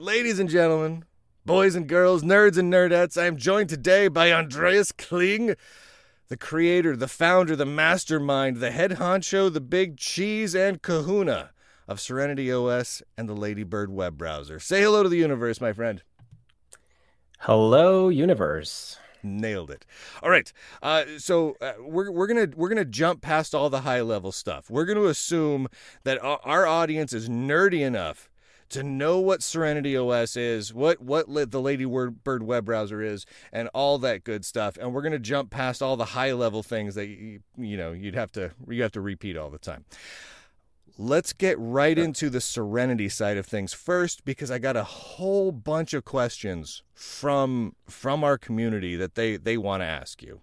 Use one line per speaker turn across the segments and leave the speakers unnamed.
Ladies and gentlemen, boys and girls, nerds and nerdettes, I am joined today by Andreas Kling, the creator, the founder, the mastermind, the head honcho, the big cheese, and kahuna of Serenity OS and the Ladybird web browser. Say hello to the universe, my friend.
Hello, universe.
Nailed it. All right. Uh, so uh, we're we're gonna we're gonna jump past all the high level stuff. We're gonna assume that our, our audience is nerdy enough to know what Serenity OS is, what what the Ladybird web browser is, and all that good stuff. And we're gonna jump past all the high level things that you, you know you'd have to you have to repeat all the time. Let's get right into the Serenity side of things first because I got a whole bunch of questions from from our community that they they want to ask you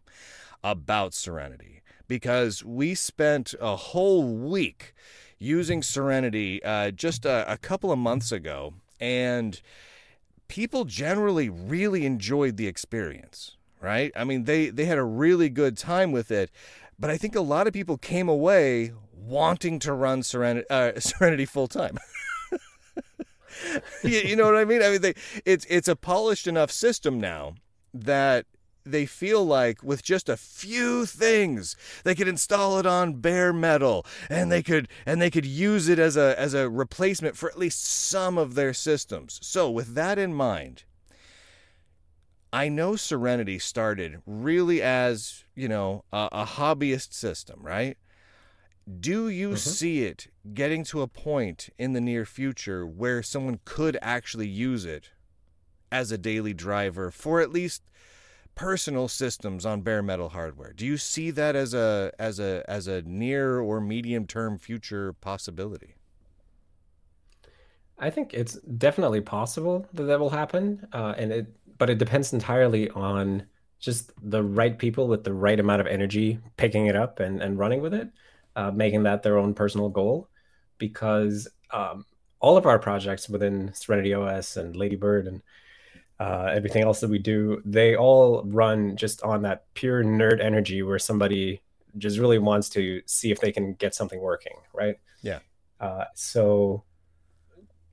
about Serenity because we spent a whole week using Serenity uh, just a, a couple of months ago and people generally really enjoyed the experience right i mean they they had a really good time with it but i think a lot of people came away wanting to run Serenity, uh, Serenity full time. you, you, know what I mean? I mean, they, it's it's a polished enough system now that they feel like with just a few things they could install it on bare metal and they could and they could use it as a as a replacement for at least some of their systems. So with that in mind, I know Serenity started really as, you know, a, a hobbyist system, right? Do you mm-hmm. see it getting to a point in the near future where someone could actually use it as a daily driver for at least personal systems on bare metal hardware? Do you see that as a as a as a near or medium term future possibility?
I think it's definitely possible that that will happen, uh, and it but it depends entirely on just the right people with the right amount of energy picking it up and, and running with it uh, making that their own personal goal because um, all of our projects within Serenity OS and Ladybird and uh, everything else that we do, they all run just on that pure nerd energy where somebody just really wants to see if they can get something working, right?
Yeah.
Uh, so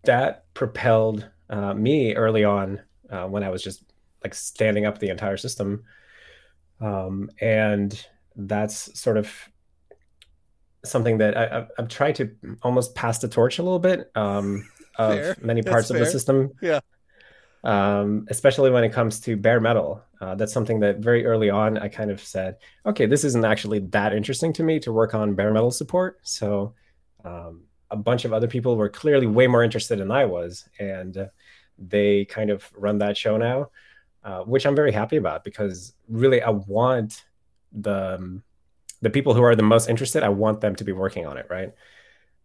that propelled uh, me early on uh, when I was just like standing up the entire system. Um, and that's sort of something that I, have tried to almost pass the torch a little bit um, of fair. many parts of the system.
Yeah.
Um, especially when it comes to bare metal. Uh, that's something that very early on I kind of said, okay, this isn't actually that interesting to me to work on bare metal support. So um, a bunch of other people were clearly way more interested than I was, and they kind of run that show now, uh, which I'm very happy about because really I want the um, the people who are the most interested, I want them to be working on it, right?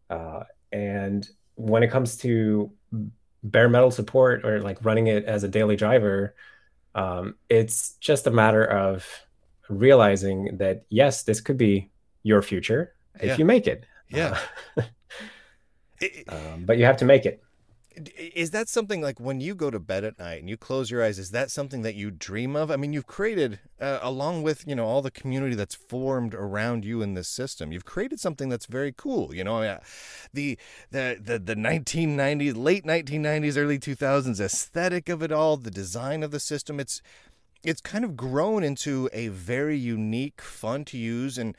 Uh, and when it comes to bare metal support or like running it as a daily driver, um, it's just a matter of realizing that yes, this could be your future if yeah. you make it.
Yeah. Uh,
um, but you have to make it
is that something like when you go to bed at night and you close your eyes is that something that you dream of? I mean you've created uh, along with you know all the community that's formed around you in this system you've created something that's very cool you know? The the the, the 1990s late 1990s early 2000s aesthetic of it all the design of the system it's it's kind of grown into a very unique fun to use and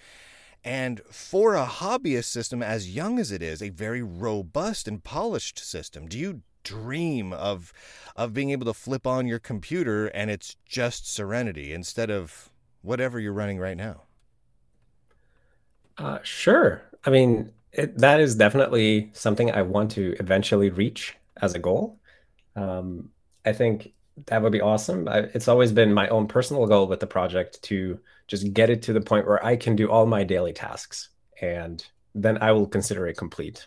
and for a hobbyist system as young as it is, a very robust and polished system, do you dream of of being able to flip on your computer and it's just Serenity instead of whatever you're running right now?
Uh, sure. I mean, it, that is definitely something I want to eventually reach as a goal. Um, I think that would be awesome. I, it's always been my own personal goal with the project to just get it to the point where I can do all my daily tasks, and then I will consider it complete.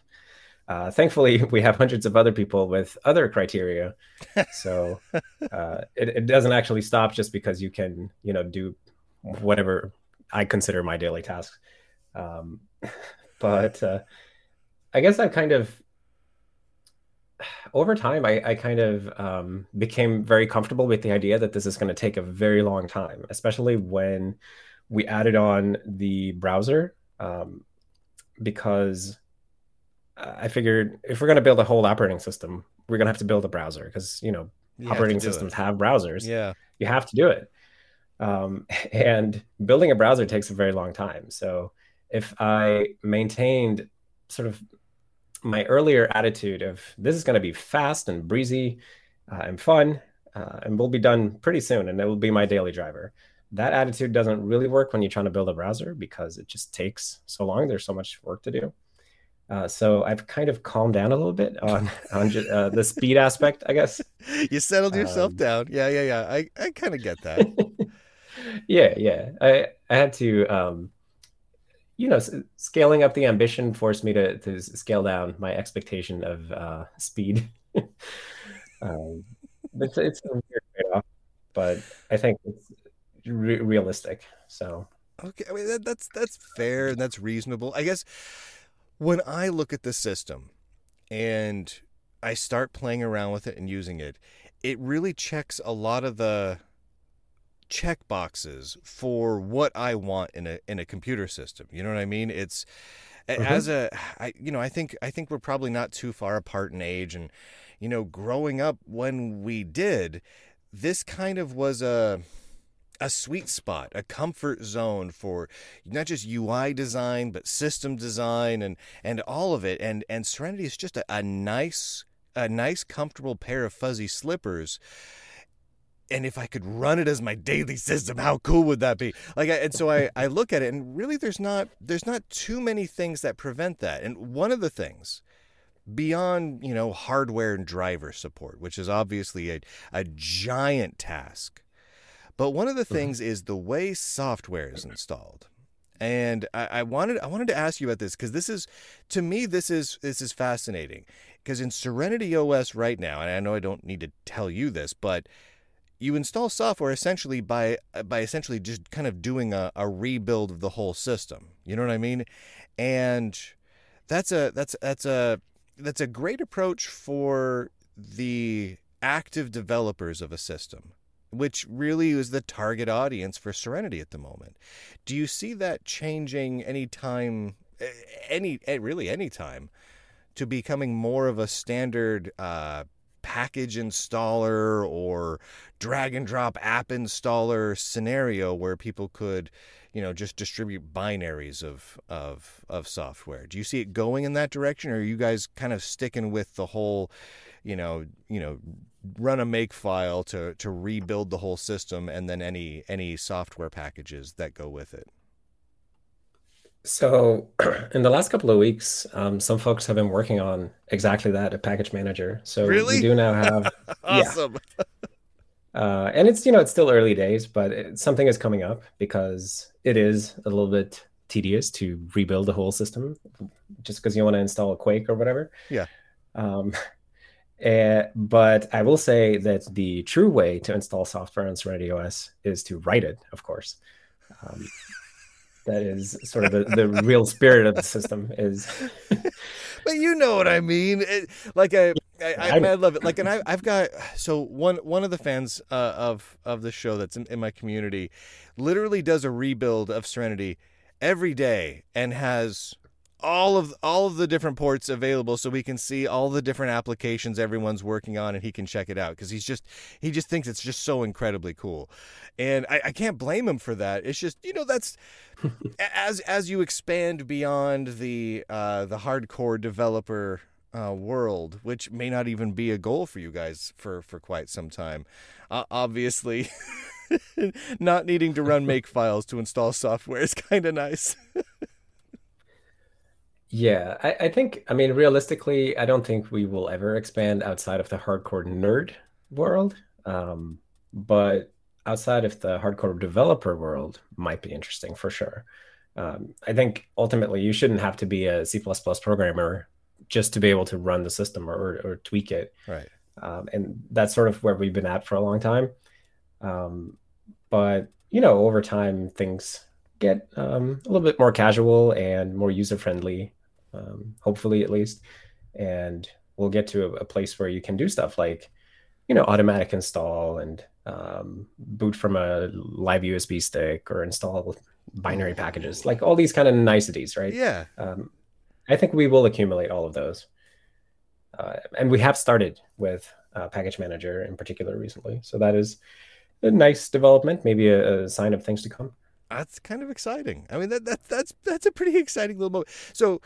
Uh, thankfully, we have hundreds of other people with other criteria, so uh, it, it doesn't actually stop just because you can, you know, do whatever I consider my daily tasks. Um, but uh, I guess I kind of over time, I, I kind of um, became very comfortable with the idea that this is going to take a very long time, especially when we added on the browser, um, because I figured if we're going to build a whole operating system, we're going to have to build a browser because you know you operating have systems it. have browsers.
Yeah,
you have to do it. Um, and building a browser takes a very long time. So if I maintained sort of my earlier attitude of this is going to be fast and breezy uh, and fun, uh, and we'll be done pretty soon, and it will be my daily driver. That attitude doesn't really work when you're trying to build a browser because it just takes so long. There's so much work to do. Uh, so I've kind of calmed down a little bit on on just, uh, the speed aspect, I guess.
You settled yourself um, down. Yeah, yeah, yeah. I, I kind of get that.
yeah, yeah. I I had to, um, you know, scaling up the ambition forced me to to scale down my expectation of uh, speed. um, it's it's a weird trade-off, but I think it's re- realistic. So
okay, I mean that, that's that's fair and that's reasonable. I guess when I look at the system and I start playing around with it and using it, it really checks a lot of the check boxes for what I want in a in a computer system. You know what I mean? It's mm-hmm. as a I you know, I think I think we're probably not too far apart in age and you know, growing up when we did, this kind of was a a sweet spot, a comfort zone for not just UI design but system design and and all of it. And and Serenity is just a, a nice a nice comfortable pair of fuzzy slippers. And if I could run it as my daily system, how cool would that be? Like, and so I, I look at it, and really, there's not there's not too many things that prevent that. And one of the things beyond you know hardware and driver support which is obviously a, a giant task but one of the mm-hmm. things is the way software is installed. And I, I wanted I wanted to ask you about this because this is to me this is this is fascinating because in Serenity OS right now, and I know I don't need to tell you this, but you install software essentially by by essentially just kind of doing a, a rebuild of the whole system. You know what I mean? And that's a that's that's a that's a great approach for the active developers of a system which really is the target audience for Serenity at the moment. Do you see that changing anytime, any really any time, to becoming more of a standard uh, package installer or drag and drop app installer scenario where people could, you know, just distribute binaries of of of software? Do you see it going in that direction, or are you guys kind of sticking with the whole, you know, you know, run a make file to to rebuild the whole system and then any any software packages that go with it
so in the last couple of weeks um, some folks have been working on exactly that a package manager so
really?
we do now have
awesome
yeah. uh, and it's you know it's still early days but it, something is coming up because it is a little bit tedious to rebuild the whole system just because you want to install a quake or whatever
yeah
um, uh, but I will say that the true way to install software on Serenity OS is to write it, of course. Um, that is sort of the, the real spirit of the system is
but you know what i mean. It, like I, I, I, I, love it. Like and I, i've got so one one of the fans uh, of of the show that's in, in my community literally does a rebuild of serenity every day and has all of all of the different ports available so we can see all the different applications everyone's working on and he can check it out because he's just he just thinks it's just so incredibly cool. And I, I can't blame him for that. It's just you know that's as as you expand beyond the uh the hardcore developer uh, world which may not even be a goal for you guys for for quite some time uh, obviously not needing to run make files to install software is kind of nice
Yeah, I, I think, I mean, realistically, I don't think we will ever expand outside of the hardcore nerd world. Um, but outside of the hardcore developer world might be interesting for sure. Um, I think ultimately you shouldn't have to be a C++ programmer just to be able to run the system or, or, or tweak it.
Right.
Um, and that's sort of where we've been at for a long time. Um, but, you know, over time, things get um, a little bit more casual and more user friendly um, hopefully at least. And we'll get to a, a, place where you can do stuff like, you know, automatic install and um, boot from a live USB stick or install binary packages, like all these kind of niceties, right?
Yeah.
Um, I think we will accumulate all of those. Uh, and we have started with uh, Package Manager in particular recently. So that is a nice development, maybe a, a, sign of things to come.
That's kind of exciting. I mean, that, that that's that's a pretty exciting little moment. So,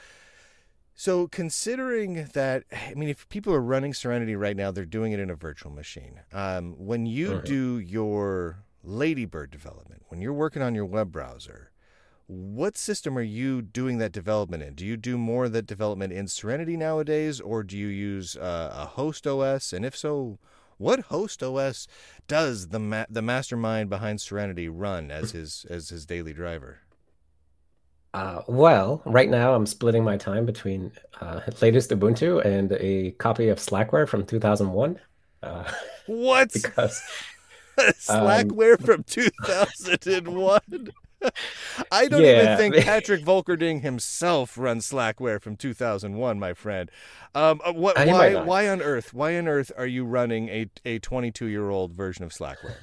so considering that, I mean, if people are running Serenity right now, they're doing it in a virtual machine. Um, when you do your Ladybird development, when you're working on your web browser, what system are you doing that development in? Do you do more of that development in Serenity nowadays, or do you use uh, a host OS? And if so, what host OS does the ma- the mastermind behind Serenity run as his as his daily driver?
Uh, well, right now I'm splitting my time between uh, latest Ubuntu and a copy of Slackware from 2001. Uh,
what?
because
Slackware um, from 2001. I don't yeah. even think Patrick Volkerding himself runs Slackware from 2001, my friend. Um, uh, what, uh, why, why on earth, why on earth are you running a a 22 year old version of Slackware?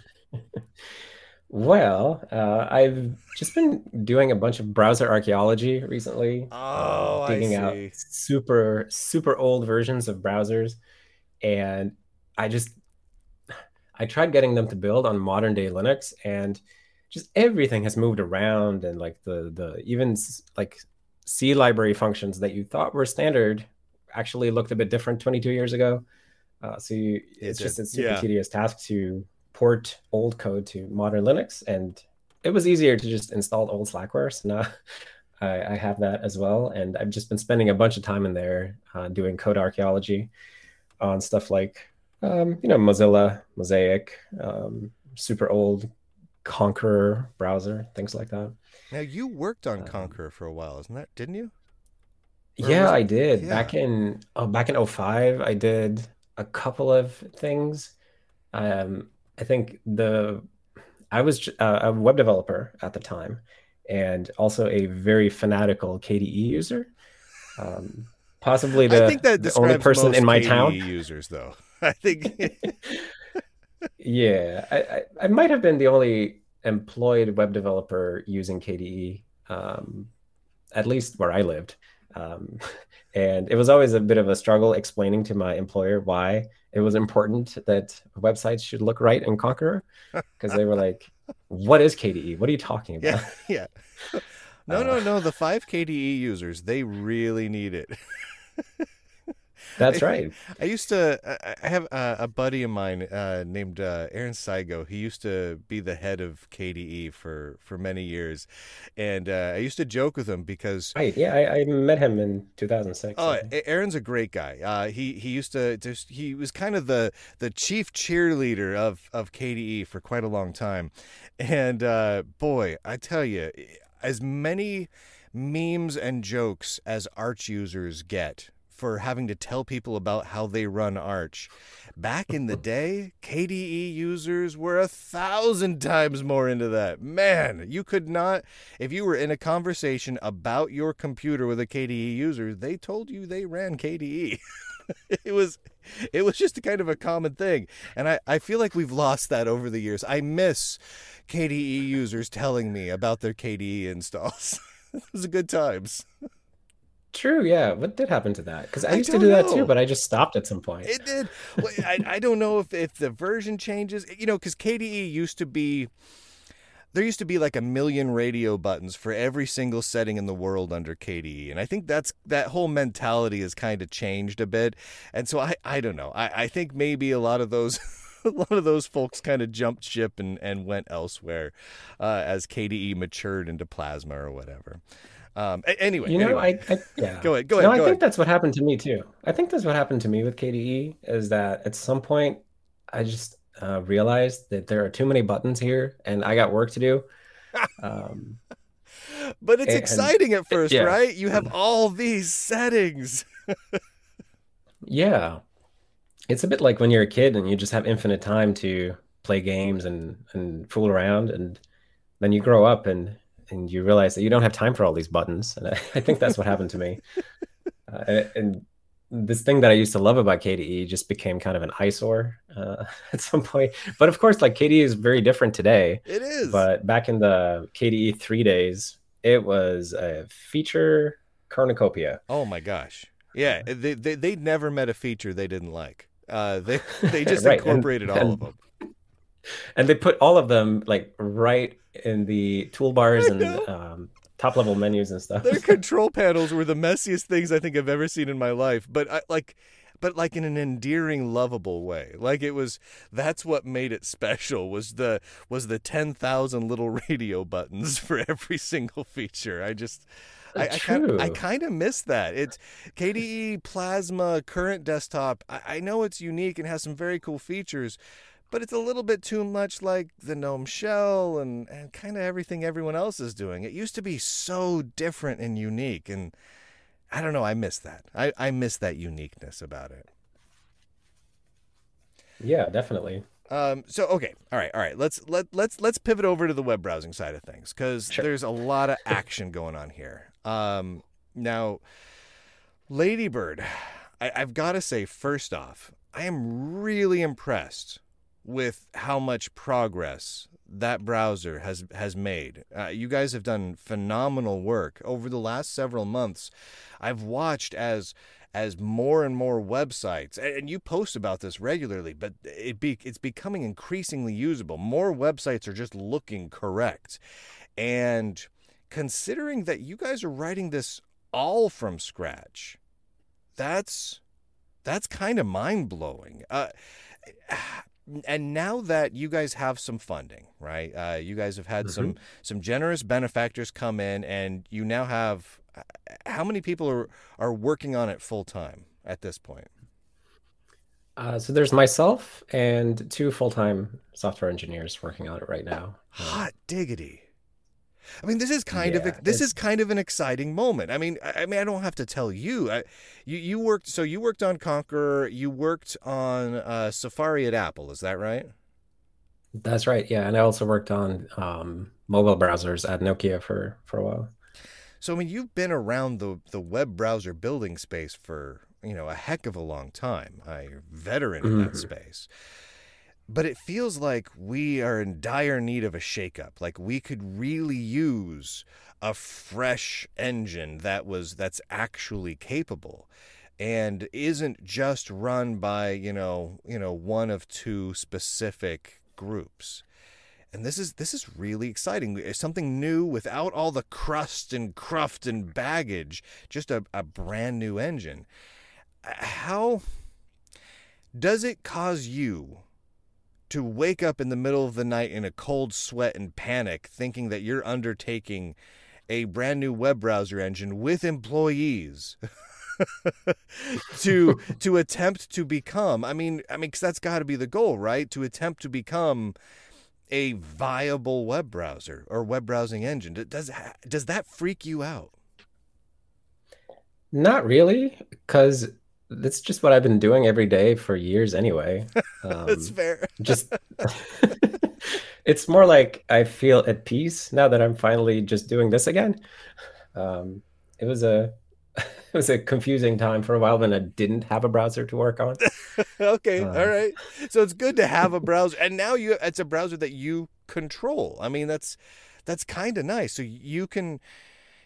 Well, uh, I've just been doing a bunch of browser archaeology recently.
Oh,
uh, digging out super super old versions of browsers, and I just I tried getting them to build on modern day Linux and just everything has moved around and like the the even like C library functions that you thought were standard actually looked a bit different 22 years ago. Uh, so you, it's, just a super yeah. tedious task to port old code to modern Linux, and it was easier to just install old Slackware. So now I, I, have that as well, and I've just been spending a bunch of time in there uh, doing code archaeology on stuff like um, you know Mozilla, Mosaic, um, super old Konqueror browser, things like that.
Now you worked on um, Konqueror for a while, isn't that? Didn't you?
Or yeah, I did. Yeah. Back in oh, back in 05, I did a couple of things. Um, I think the I was uh, a web developer at the time, and also a very fanatical KDE user. Um, possibly the, I think that the only person in my KDE town.
Users, though, I think
yeah, I, I, I, might have been the only employed web developer using KDE, um, at least where I lived. Um, and it was always a bit of a struggle explaining to my employer why it was important that websites should look right in Konqueror, because they were like, "What is KDE? What are you talking about?"
Yeah, yeah. No, uh, no, no. The five KDE users, they really need it.
That's right.
I used to. I have a, buddy of mine uh, named uh, Aaron Seigo. He used to be the head of KDE for for many years, and uh, I used to joke with him because.
Right. Yeah, I, I met him in 2006.
Oh, Aaron's a great guy. Uh, he he used to just he was kind of the the chief cheerleader of of KDE for quite a long time, and uh, boy, I tell you, as many memes and jokes as Arch users get for having to tell people about how they run Arch. Back in the day, KDE users were a thousand times more into that. Man, you could not, if you were in a conversation about your computer with a KDE user, they told you they ran KDE. it was it was just a kind of a common thing and I, I feel like we've lost that over the years i miss kde users telling me about their kde installs those are good times
True, yeah. What did happen to that? Because I, I used to do know. that too, but I just stopped at some point.
It did. I, I don't know if, if the version changes. You know, because KDE used to be there used to be like a million radio buttons for every single setting in the world under KDE. And I think that's that whole mentality has kind of changed a bit. And so I, I don't know. I, I think maybe a lot of those a lot of those folks kind of jumped ship and, and went elsewhere uh, as KDE matured into Plasma or whatever. Um, anyway,
you know,
anyway.
I, I, yeah.
go ahead. Go ahead.
No, I
go
think that's what happened to me too. I think that's what happened to me with KDE is that at some point I just uh, realized that there are too many buttons here, and I got work to do. Um,
but it's and, exciting at first, yeah. right? You have all these settings.
yeah, it's a bit like when you're a kid and you just have infinite time to play games and and fool around, and then you grow up and and you realize that you don't have time for all these buttons. And I, I think that's what happened to me. Uh, and, and, this thing that I used to love about KDE just became kind of an eyesore uh, at some point. But of course, like KDE is very different today.
It is.
But back in the KDE three days, it was a feature cornucopia.
Oh my gosh. Yeah, they, they they never met a feature they didn't like. Uh, they they just
Right, and-
incorporated all
and-
of them.
And they put all of them like right in the toolbars and um, top level menus and stuff.
Their control panels were the messiest things I think I've ever seen in my life, but I, like, but like in an endearing, lovable way. Like it was. That's what made it special. Was the was the ten thousand little radio buttons for every single feature. I just. I, I kind. I kind of miss that. It's KDE Plasma current desktop. I, I know it's unique and has some very cool features, but it's a little bit too much like the GNOME shell and, and kind of everything everyone else is doing. It used to be so different and unique, and I don't know. I miss that. I, I miss that uniqueness about it.
Yeah, definitely.
Um, so okay, all right, all right. Let's let let's let's pivot over to the web browsing side of things because
Sure.
there's a lot of action going on here. Um, now, Ladybird, I, I've got to say first off, I am really impressed with how much progress that browser has has made. Uh, you guys have done phenomenal work over the last several months. I've watched as as more and more websites and you post about this regularly but it be it's becoming increasingly usable more websites are just looking correct and considering that you guys are writing this all from scratch that's that's kind of mind-blowing uh, and now that you guys have some funding right uh, you guys have had some some generous benefactors come in and you now have how many people are are working on it full time at this point?
Uh, so there's myself and two full-time software engineers working on it right now.
Hot diggity i mean this is kind of
Yeah,
this is kind of an exciting moment i mean i, I mean i don't have to tell you I, you you worked so you worked on Konqueror you worked on uh, safari at apple is that right
That's right. Yeah, and I also worked on um, mobile browsers at Nokia for for a while.
So I mean, you've been around the the web browser building space for you know a heck of a long time. A veteran in that
Mhm.
space. But it feels like we are in dire need of a shakeup. Like we could really use a fresh engine that was that's actually capable and isn't just run by you know you know one of two specific groups. And this is this is really exciting. Something new without all the crust and cruft and baggage just a, a brand new engine. How does it cause you to wake up in the middle of the night in a cold sweat and panic thinking that you're undertaking a brand new web browser engine with employees to to attempt to become i mean i mean 'cause that's got to be the goal right? To attempt to become a viable web browser or web browsing engine. Does does that freak you out?
Not really, because that's just what I've been doing every day for years anyway.
that's
Um,
fair
just it's more like I feel at peace now that I'm finally just doing this again. Um, it was a it was a confusing time for a while when I didn't have a browser to work on.
okay
Uh,
all right so it's good to have a browser and now you it's a browser that you control i mean that's that's kind of nice so you can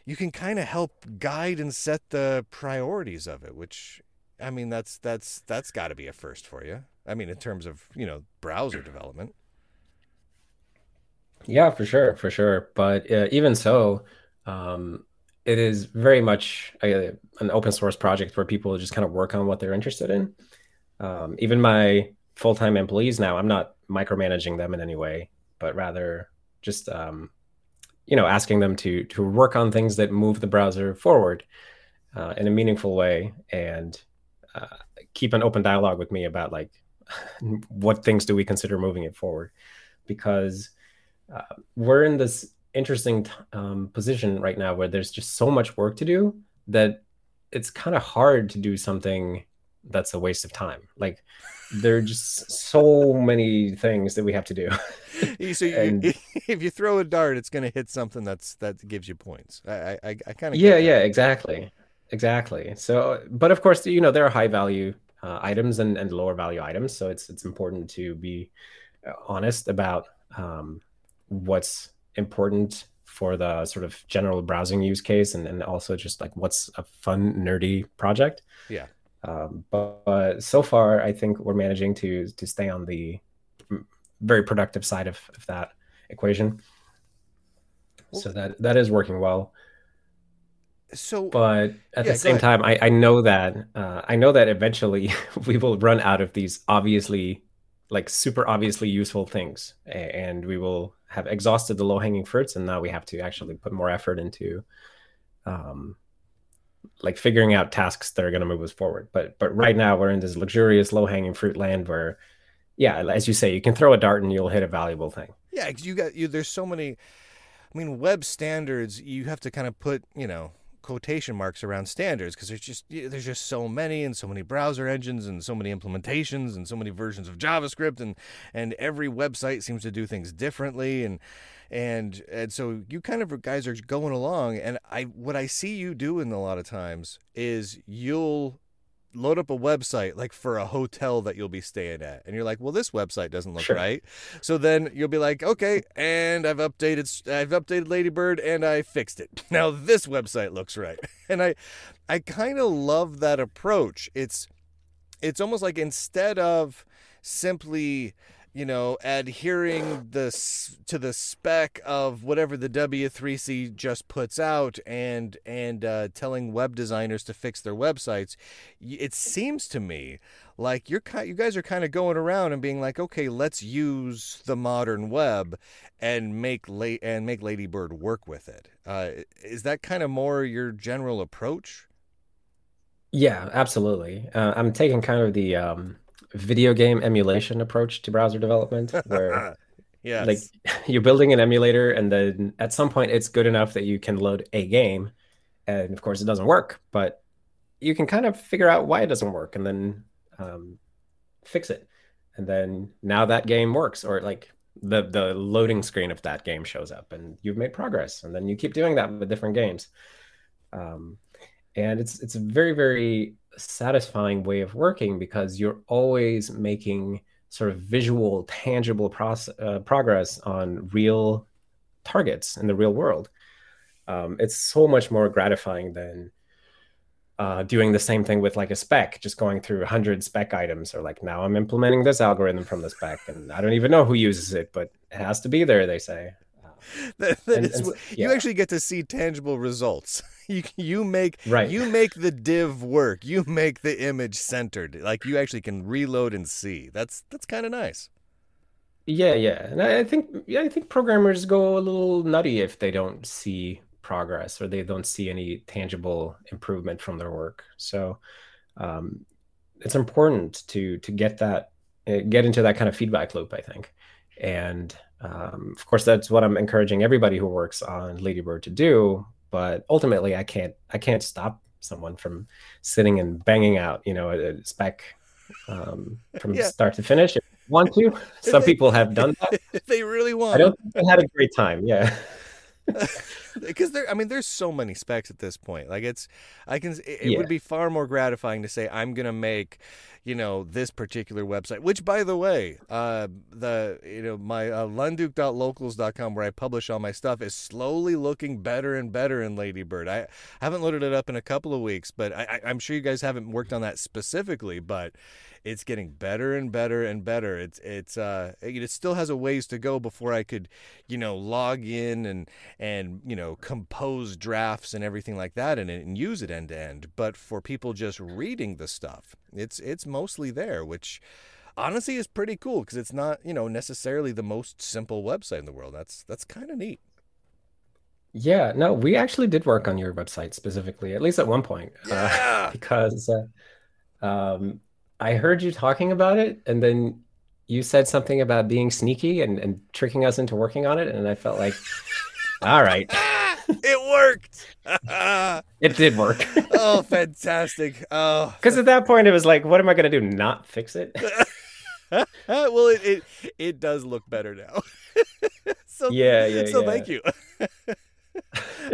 you can kind of help guide and set the priorities of it which i mean that's that's that's got to be a first for you i mean in terms of you know browser development
Yeah, for sure, for sure. But uh, even so, um, it is very much a, an open source project where people just kind of work on what they're interested in. Um, even my full-time employees now, I'm not micromanaging them in any way, but rather just um, you know asking them to to work on things that move the browser forward uh, in a meaningful way and uh, keep an open dialogue with me about like what things do we consider moving it forward because uh, we're in this interesting t- um, position right now where there's just so much work to do that it's kind of hard to do something that's a waste of time. Like there are just so many things that we have to do.
so you,
And-
if you throw a dart it's going to hit something that's that gives you points i i, I kind of
yeah, yeah, exactly, exactly. So, but of course, you know there are high value uh, items and, and lower value items, so it's it's important to be uh, honest about um, what's important for the sort of general browsing use case and, and also just like what's a fun nerdy project
Yeah.
um, but, but so far i think we're managing to to stay on the very productive side of, of that equation so that that is working well
So
but at
Yeah,
the same time I, I know that uh, i know that eventually we will run out of these obviously like super obviously useful things and we will have exhausted the low-hanging fruits and now we have to actually put more effort into um like figuring out tasks that are going to move us forward but but right now we're in this luxurious low-hanging fruit land where yeah as you say you can throw a dart and you'll hit a valuable thing
Yeah, you got you. There's so many. I mean, web standards. You have to kind of put you know quotation marks around standards because there's just there's just so many and so many browser engines and so many implementations and so many versions of JavaScript and and every website seems to do things differently and and and so you kind of guys are going along. And I what I see you doing a lot of times is you'll load up a website like for a hotel that you'll be staying at and you're like well this website doesn't look
Sure.
right. So then you'll be like okay and i've updated i've updated ladybird and i fixed it. Now this website looks right. And i i kind of love that approach. It's it's almost like instead of simply you know adhering the to the spec of whatever the W3C just puts out and and uh, telling web designers to fix their websites it seems to me like you're you guys are kind of going around and being like okay let's use the modern web and make la- and make ladybird work with it uh, is that kind of more your general approach
Yeah, absolutely. Uh, I'm taking kind of the um, video game emulation approach to browser development, where
yes
like you're building an emulator, and then at some point it's good enough that you can load a game, and of course it doesn't work, but you can kind of figure out why it doesn't work, and then um, fix it, and then now that game works, or like the the loading screen of that game shows up, and you've made progress, and then you keep doing that with different games. Um, and it's it's very very satisfying way of working because you're always making sort of visual tangible uh, progress on real targets in the real world. Um, it's so much more gratifying than uh, doing the same thing with like a spec just going through 100 spec items or like now i'm implementing this algorithm from the spec and i don't even know who uses it but it has to be there they say
that, that
And-
is
and s-
you actually get to see tangible results. You you make
Right.
you make the div work. You make the image centered. Like you actually can reload and see. That's that's kind of nice.
Yeah, yeah. And I, I think yeah, I think programmers go a little nutty if they don't see progress or they don't see any tangible improvement from their work. So um, it's important to to get that uh, get into that kind of feedback loop, I think. And um, of course, that's what I'm encouraging everybody who works on Ladybird to do. But ultimately, I can't I can't stop someone from sitting and banging out, you know, a, spec um, from
Yeah.
start to finish. If you want to, some people have done that.
If they really want.
I don't think I had a great time. Yeah.
because there i mean there's so many specs at this point like it's i can it, it
Yeah.
would be far more gratifying to say i'm gonna make you know this particular website which by the way uh the you know my uh, lunduke.locals.com where i publish all my stuff is slowly looking better and better in ladybird i haven't loaded it up in a couple of weeks but I, I i'm sure you guys haven't worked on that specifically but it's getting better and better and better. It's it's uh it still has a ways to go before I could, you know, log in and and you know compose drafts and everything like that and, and use it end to end. But for people just reading the stuff, it's it's mostly there, which honestly is pretty cool because it's not you know necessarily the most simple website in the world. That's that's kind of neat.
Yeah, no, we actually did work on your website specifically, at least at one point, uh, because uh, um, I heard you talking about it, and then you said something about being sneaky and, and tricking us into working on it, and I felt like, all right,
it worked.
it did work.
oh, fantastic. Oh,
Because at that point, it was like, what am I going to do? Not fix it?
Uh, well, it, it it does look better now. so
Yeah, yeah,
So
yeah.
thank you.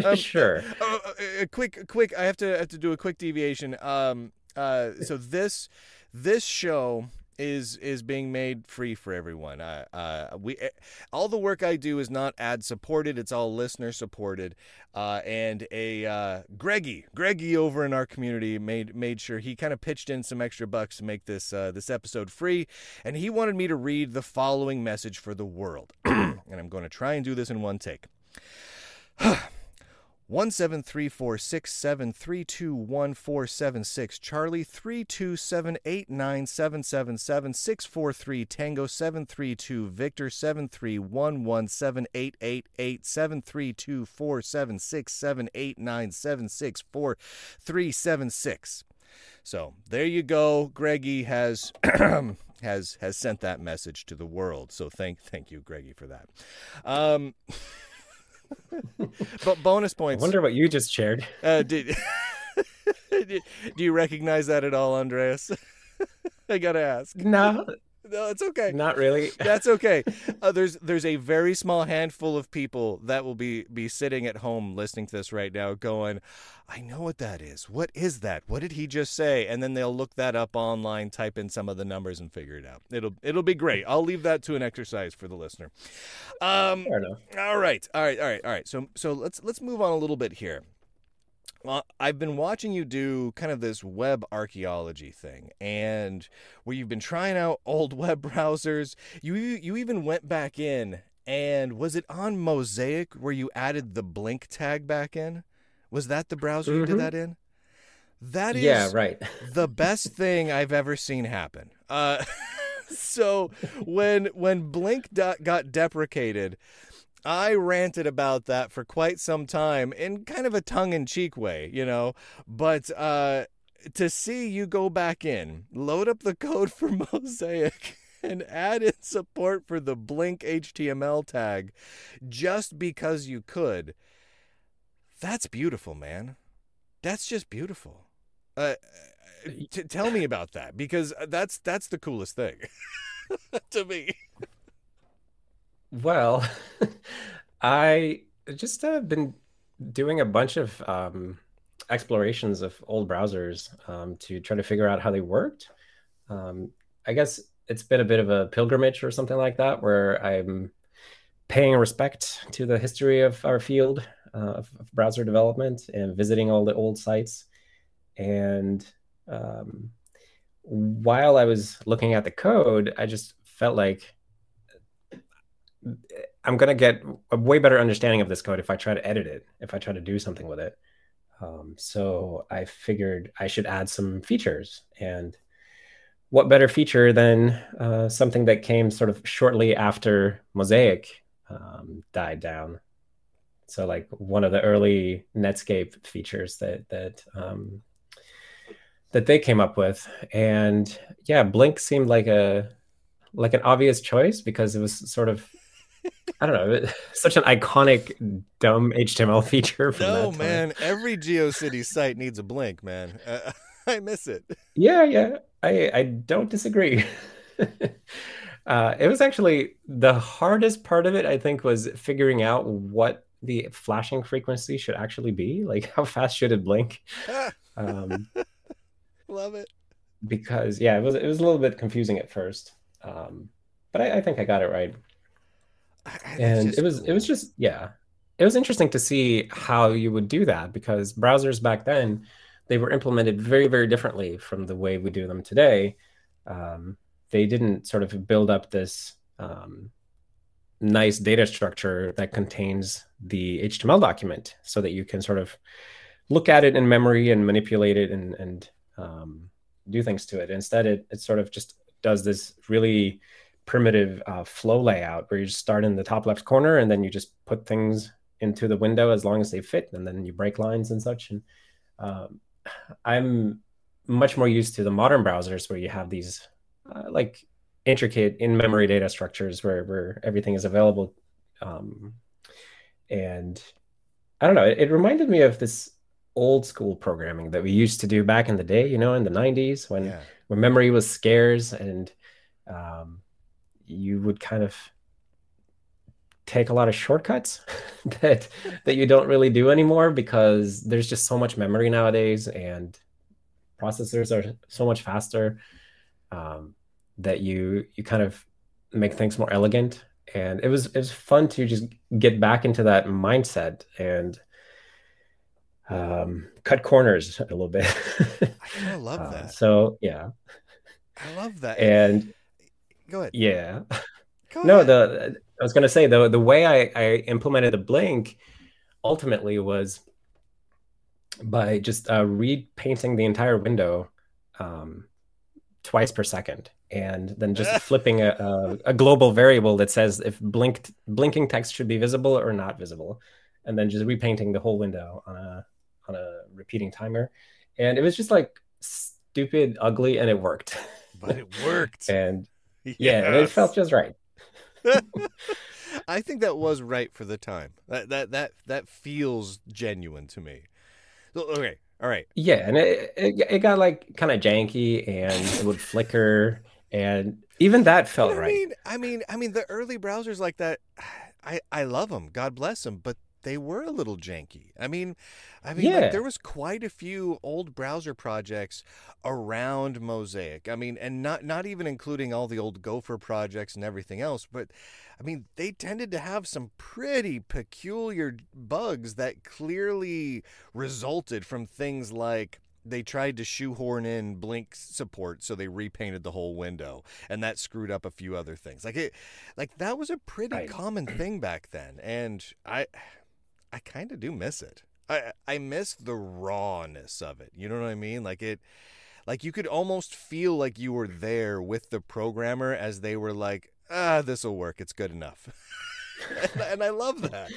Um,
Sure.
Uh, a, a quick, quick. I have to have to do a quick deviation. Um. Uh. So this this show is is being made free for everyone. Uh, uh, we eh, all the work I do is not ad supported; it's all listener supported. Uh, and a uh, Greggy, Greggy over in our community made made sure he kind of pitched in some extra bucks to make this uh, this episode free, and he wanted me to read the following message for the world, and I'm going to try and do this in one take. One seven three four six seven three two one four seven six Charlie three two seven eight nine seven seven seven six four three Tango seven three two Victor seven three one one seven eight eight eight seven three two four seven six seven eight nine seven six four three seven six. So there you go. Greggy has has has sent that message to the world. So thank thank you, Greggy, for that. Um, but bonus points.
I wonder what you just shared.
Uh, did, do you recognize that at all, Andreas? I gotta ask.
No,
no, it's okay.
Not really.
That's okay. Uh, there's there's a very small handful of people that will be be sitting at home listening to this right now, going, "I know what that is. What is that? What did he just say?" And then they'll look that up online, type in some of the numbers, and figure it out. It'll it'll be great. I'll leave that to an exercise for the listener. Um,
Fair enough.
All right, all right, all right, all right. So so let's let's move on a little bit here. Well, I've been watching you do kind of this web archaeology thing, and where you've been trying out old web browsers. You you even went back in, and was it on Mosaic where you added the blink tag back in? Was that the browser mm-hmm. you did
mm-hmm.
that in? That is
yeah, right.
the best thing I've ever seen happen. Uh, so when when Blink got deprecated, I ranted about that for quite some time in kind of a tongue in cheek way, you know. But uh, to see you go back in, load up the code for Mosaic, and add in support for the Blink HTML tag just because you could, that's beautiful, man. That's just beautiful. Uh, t- tell me about that because that's that's the coolest thing to me.
Well, I just have uh, been doing a bunch of um, explorations of old browsers um, to try to figure out how they worked. Um, I guess it's been a bit of a pilgrimage or something like that, where I'm paying respect to the history of our field uh, of, of, browser development and visiting all the old sites. And um, while I was looking at the code, I just felt like I'm gonna get a way better understanding of this code if I try to edit it, if I try to do something with it. Um, so I figured I should add some features, and what better feature than uh, something that came sort of shortly after Mosaic um, died down. So like one of the early Netscape features that that um, that they came up with, and yeah, Blink seemed like a like an obvious choice because it was sort of I don't know, such an iconic dumb HTML feature. From no
man, every GeoCity site needs a blink, man. Uh, I miss it.
Yeah, yeah, I I don't disagree. uh, it was actually the hardest part of it. I think was figuring out what the flashing frequency should actually be. Like, how fast should it blink?
um, Love it.
Because yeah, it was it was a little bit confusing at first, um, but I, I think I got it right and it was cool. it was just yeah. It was interesting to see how you would do that because browsers back then they were implemented very very differently from the way we do them today. Um, they didn't sort of build up this um, nice data structure that contains the html document so that you can sort of look at it in memory and manipulate it and, and um, do things to it. Instead it, it sort of just does this really primitive uh, flow layout where you just start in the top left corner and then you just put things into the window as long as they fit and then you break lines and such and um, i'm much more used to the modern browsers where you have these uh, like intricate in-memory data structures where, where everything is available um, and i don't know it, it reminded me of this old school programming that we used to do back in the day you know in the 90s when yeah. when memory was scarce and um, you would kind of take a lot of shortcuts that that you don't really do anymore because there's just so much memory nowadays and processors are so much faster um, that you you kind of make things more elegant and it was it was fun to just get back into that mindset and um, cut corners a little bit.
I love uh, that.
so yeah,
I love that.
And
go ahead.
Yeah.
Go
no,
ahead.
the I was gonna say the the way I, I implemented the blink ultimately was by just uh, repainting the entire window um, twice per second and then just flipping a, a, a, global variable that says if blinked blinking text should be visible or not visible and then just repainting the whole window on a on a repeating timer and it was just like stupid ugly and it worked
but it worked
and yes. yeah it felt just right.
I think that was right for the time. That that that that feels genuine to me. Okay all right.
Yeah and it it, it got like kind of janky and it would flicker and even that felt
I
right.
mean, i mean i mean the early browsers like that i i love them god bless them but they were a little janky. I mean, I mean, yeah. like, there was quite a few old browser projects around Mosaic. I mean, and not not even including all the old Gopher projects and everything else, but I mean, they tended to have some pretty peculiar bugs that clearly resulted from things like they tried to shoehorn in blink support so they repainted the whole window and that screwed up a few other things like it like that was a pretty right. common thing back then and i I kind of do miss it. I I miss the rawness of it. You know what I mean? Like it like you could almost feel like you were there with the programmer as they were like, "Ah, this will work. It's good enough." and, and, I love that.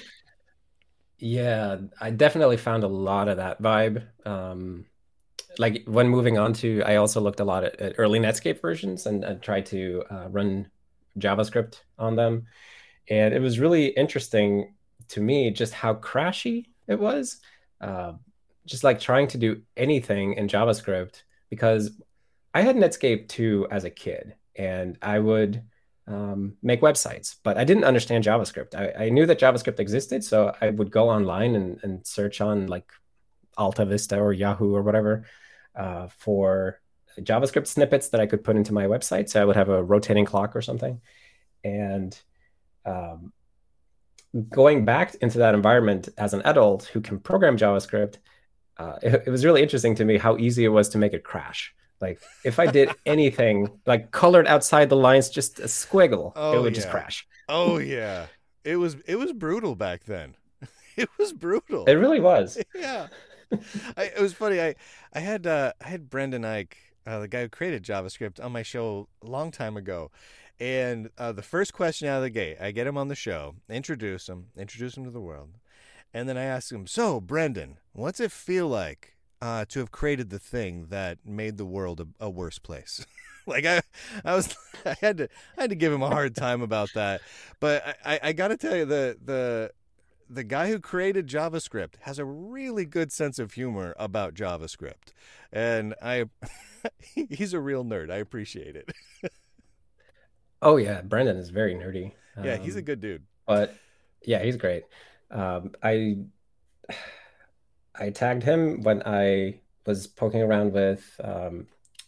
Yeah, I definitely found a lot of that vibe. Um like when moving on to I also looked a lot at, at early Netscape versions and, and tried to uh, run JavaScript on them. And it was really interesting to me just how crashy it was. Uh, just like trying to do anything in JavaScript because I had Netscape 2 as a kid and I would um, make websites, but I didn't understand JavaScript. I, I, knew that JavaScript existed, so I would go online and, and search on like Alta Vista or Yahoo or whatever uh, for JavaScript snippets that I could put into my website. So I would have a rotating clock or something. And um, going back into that environment as an adult who can program JavaScript, uh, it, it, was really interesting to me how easy it was to make it crash. Like if I did anything like colored outside the lines, just a squiggle, oh, it would yeah. just crash.
Oh yeah, it was it was brutal back then. It was brutal.
It really was.
yeah, I, it was funny. I I had uh, I had Brendan Eich, uh, the guy who created JavaScript, on my show a long time ago, and uh, the first question out of the gate, I get him on the show, introduce him, introduce him to the world, and then I ask him, "So, Brendan, what's it feel like uh, to have created the thing that made the world a, a worse place?" like I, I was, I had to, I had to give him a hard time about that. But I, I got to tell you, the the the guy who created JavaScript has a really good sense of humor about JavaScript, and I, he's a real nerd. I appreciate it.
Oh yeah, Brendan is very nerdy.
Yeah, um, he's a um, good dude.
But yeah, he's great. Um, I I tagged him when I was poking around with um,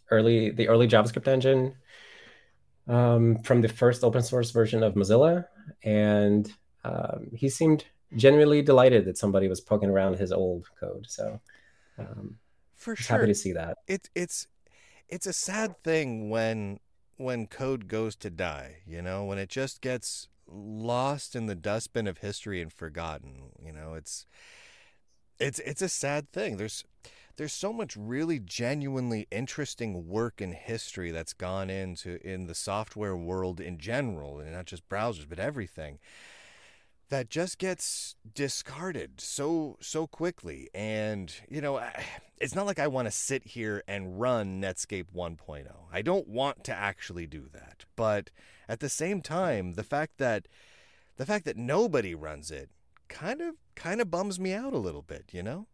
early the early JavaScript engine um, from the first open source version of Mozilla, and um, he seemed genuinely delighted that somebody was poking around his old code. So
for sure,
happy to see that.
It's it's it's a sad thing when when code goes to die, you know, when it just gets lost in the dustbin of history and forgotten, you know, it's it's it's a sad thing. There's there's so much really genuinely interesting work in history that's gone into in the software world in general, and not just browsers, but everything that just gets discarded so so quickly and you know it's not like I want to sit here and run Netscape 1.0. I don't want to actually do that. But at the same time, the fact that the fact that nobody runs it kind of kind of bums me out a little bit, you know?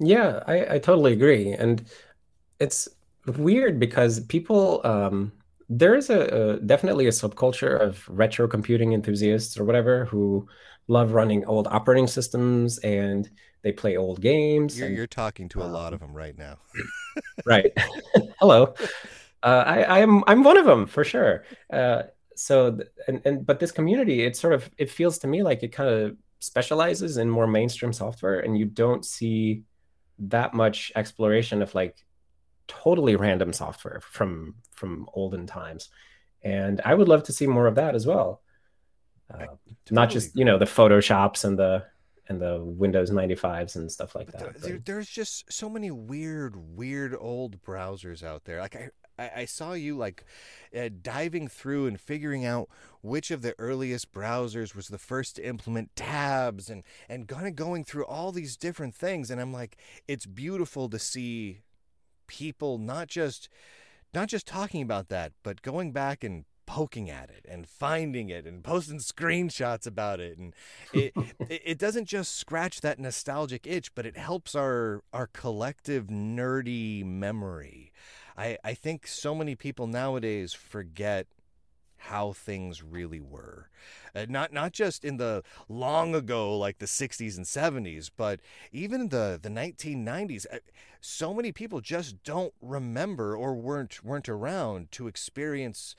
Yeah, I, I totally agree. And it's weird because people um there is a, a, definitely a subculture of retro computing enthusiasts or whatever who love running old operating systems and they play old games.
You're,
and,
you're talking to a um, lot of them right now.
right. Hello. Uh, I, I'm I'm one of them for sure. Uh, so and and but this community, it sort of it feels to me like it kind of specializes in more mainstream software, and you don't see that much exploration of like totally random software from from olden times. And I would love to see more of that as well. Uh, totally not just you know the photoshops and the and the Windows 95s and stuff like that.
There, there's just so many weird, weird old browsers out there. Like I, I, I saw you like uh, diving through and figuring out which of the earliest browsers was the first to implement tabs and and kind of going through all these different things. And I'm like, it's beautiful to see people not just not just talking about that, but going back and poking at it and finding it and posting screenshots about it. And it, it doesn't just scratch that nostalgic itch but it helps our our collective nerdy memory. I i think so many people nowadays forget how things really were. Uh, not not just in the long ago like the 60s and 70s, but even the the 1990s. Uh, so many people just don't remember or weren't weren't around to experience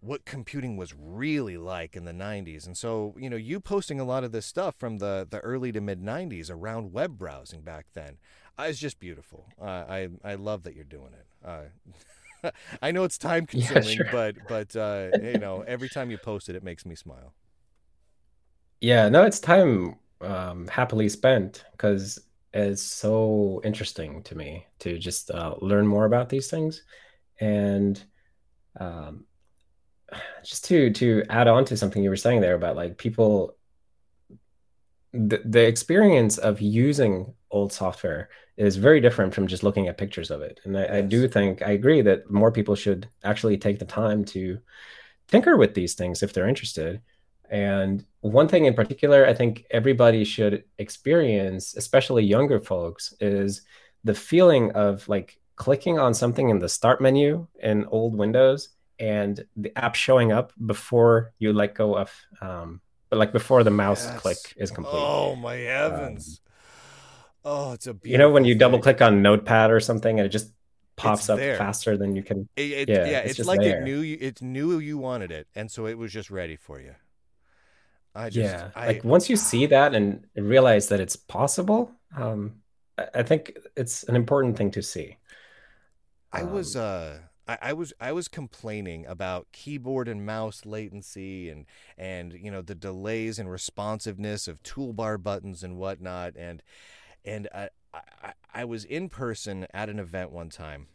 what computing was really like in the 90s. And so, you know, you posting a lot of this stuff from the, the early to mid 90s around web browsing back then uh, is just beautiful. Uh, I, I love that you're doing it. Uh, I know it's time consuming, yeah, sure. but, but uh, you know, every time you post it, it makes me smile.
Yeah, no, it's time um, happily spent because it's so interesting to me to just uh, learn more about these things. And, um, just to to add on to something you were saying there about like people the, the experience of using old software is very different from just looking at pictures of it and I, yes. I, do think i agree that more people should actually take the time to tinker with these things if they're interested and one thing in particular i think everybody should experience especially younger folks is the feeling of like clicking on something in the start menu in old windows and the app showing up before you let go of um but like before the mouse yes. click is complete
oh my heavens um, oh it's a
you know when you double click on notepad or something and it just pops it's up there. faster than you can
it, it, yeah, yeah it's, it's like there. it knew you it knew you wanted it and so it was just ready for you
i just yeah I, like once you see that and realize that it's possible um i think it's an important thing to see
i was um, uh I, I was I was complaining about keyboard and mouse latency and and you know the delays and responsiveness of toolbar buttons and whatnot and and I, I, I was in person at an event one time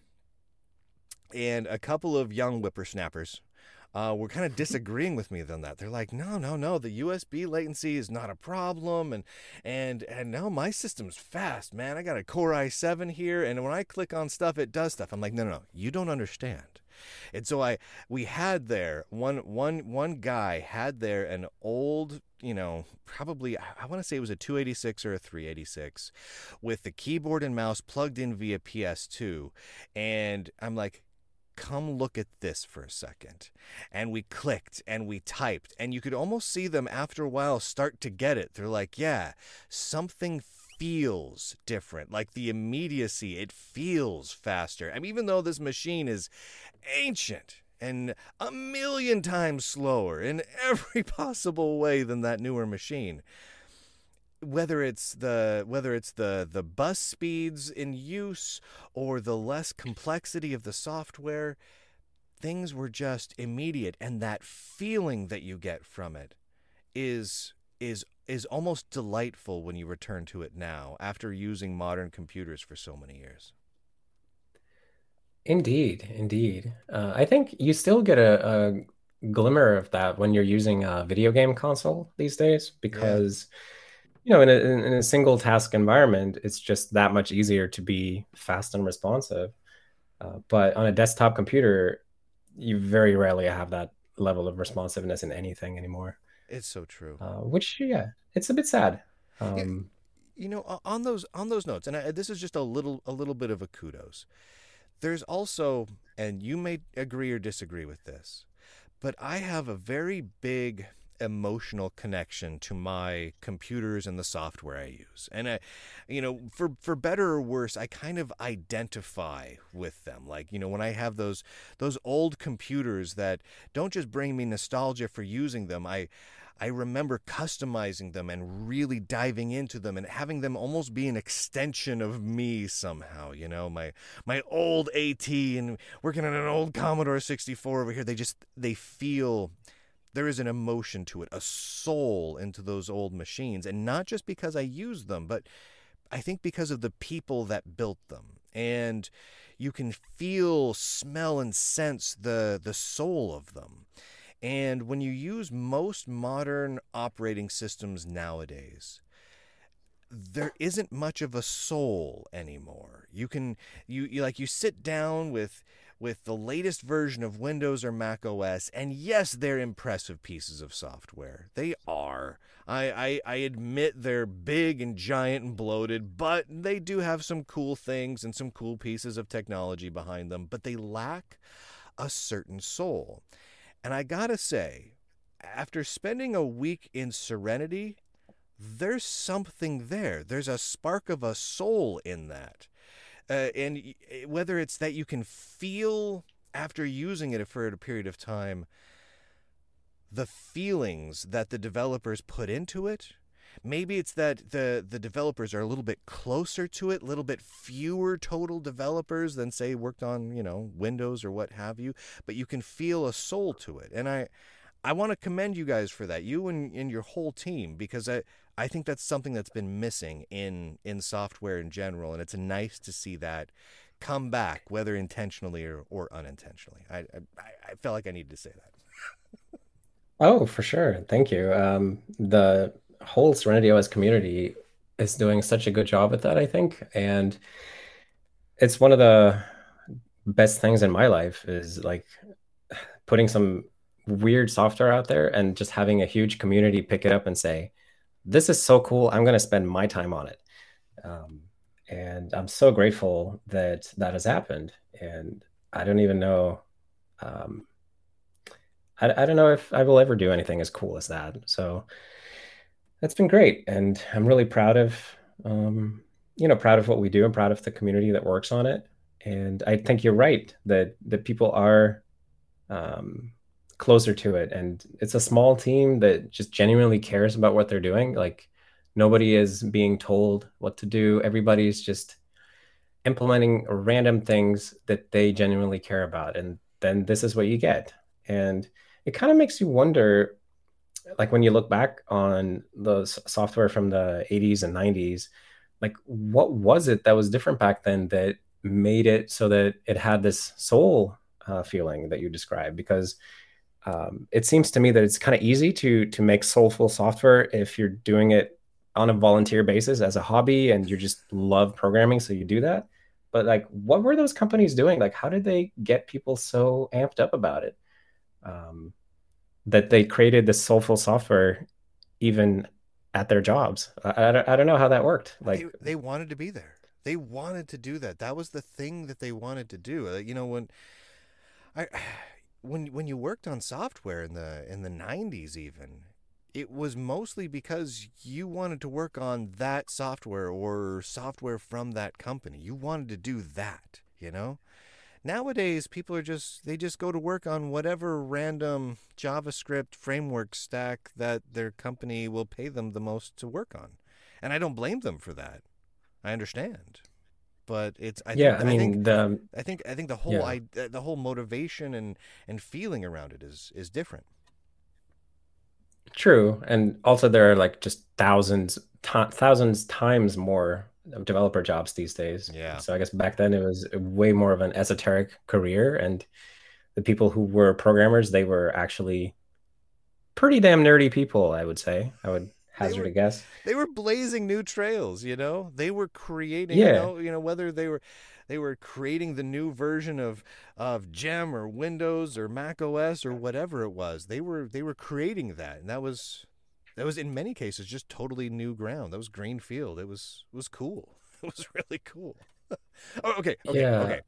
and a couple of young whippersnappers uh, were kind of disagreeing with me on that. They're like, no, no, no, the USB latency is not a problem, and and and now my system's fast, man. I got a Core i7 here, and when I click on stuff, it does stuff. I'm like, no, no, no, you don't understand. And so I we had there one one one guy had there an old you know probably I want to say it was a 286 or a 386 with the keyboard and mouse plugged in via PS2 and I'm like come look at this for a second. And we clicked and we typed, and you could almost see them after a while start to get it. They're like, yeah, something feels different. Like the immediacy, it feels faster. I mean, even though this machine is ancient and a million times slower in every possible way than that newer machine. Whether it's the whether it's the the bus speeds in use or the less complexity of the software things were just immediate and that feeling that you get from it is is is almost delightful when you return to it now after using modern computers for so many years
indeed indeed. Uh, i think you still get a, a, glimmer of that when you're using a video game console these days because yeah you know in a, in a single task environment it's just that much easier to be fast and responsive. Uh, but on a desktop computer you very rarely have that level of responsiveness in anything anymore.
It's so true.
Uh, which yeah it's a bit sad.
Um, you know on those on those notes and I, this is just a little a little bit of a kudos there's also and you may agree or disagree with this but i have a very big emotional connection to my computers and the software I use. And I, you know, for for better or worse, I kind of identify with them. Like, you know, when I have those those old computers that don't just bring me nostalgia for using them, I I remember customizing them and really diving into them and having them almost be an extension of me somehow. You know, my my old AT and working on an old Commodore 64 over here. They just they feel there is an emotion to it, a soul into those old machines, and not just because I use them, but I think because of the people that built them. And you can feel, smell, and sense the the soul of them. And when you use most modern operating systems nowadays, there isn't much of a soul anymore. You can you, you like you sit down with with the latest version of Windows or Mac OS, and yes, they're impressive pieces of software. They are. I, I, I admit they're big and giant and bloated, but they do have some cool things and some cool pieces of technology behind them, but they lack a certain soul. And I gotta say, after spending a week in Serenity, there's something there. There's a spark of a soul in that. Uh, and whether it's that you can feel after using it for a period of time, the feelings that the developers put into it. Maybe it's that the the developers are a little bit closer to it, a little bit fewer total developers than say worked on, you know, Windows or what have you, but you can feel a soul to it. And I I want to commend you guys for that. You and, and your whole team because I I think that's something that's been missing in in software in general and it's nice to see that come back whether intentionally or, or unintentionally. I, I I felt like I needed to say that.
Oh, for sure. Thank you. Um, the whole Serenity OS community is doing such a good job at that, I think. And it's one of the best things in my life is like putting some weird software out there and just having a huge community pick it up and say, this is so cool. I'm going to spend my time on it. Um, and I'm so grateful that that has happened. And I don't even know. Um, I, I don't know if I will ever do anything as cool as that. So that's been great, and I'm really proud of um, you know proud of what we do. I'm proud of the community that works on it, and I think you're right that that people are um, closer to it, and it's a small team that just genuinely cares about what they're doing. Like nobody is being told what to do. Everybody's just implementing random things that they genuinely care about, and then this is what you get. And it kind of makes you wonder like when you look back on the software from the 80s and 90s like what was it that was different back then that made it so that it had this soul uh, feeling that you described? Because um, it seems to me that it's kind of easy to to make soulful software if you're doing it on a volunteer basis as a hobby and you just love programming so you do that. But like what were those companies doing? Like how did they get people so amped up about it? Um, that they created this soulful software even at their jobs. I, I, don't, I don't know how that worked. Like
they, they, wanted to be there. They wanted to do that. That was the thing that they wanted to do. Uh, you know when I when when you worked on software in the in the 90s even it was mostly because you wanted to work on that software or software from that company. You wanted to do that, you know? Nowadays, people are just, they just go to work on whatever random JavaScript framework stack that their company will pay them the most to work on. And I don't blame them for that. I understand. But it's I
yeah,
think,
I mean
I think,
the
I think I think the whole yeah. I, the whole motivation and and feeling around it is is different.
True, and also there are like just thousands, t- thousands times more developer jobs these days.
Yeah.
So I guess back then it was way more of an esoteric career, and the people who were programmers they were actually pretty damn nerdy people. I would say. I would hazard
were,
a guess.
They were blazing new trails. You know, they were creating. Yeah. You know, you know whether they were they were creating the new version of of gem or windows or mac os or whatever it was they were they were creating that and that was that was in many cases just totally new ground. That was green field. It was it was cool. It was really cool. oh, okay, okay, yeah. okay.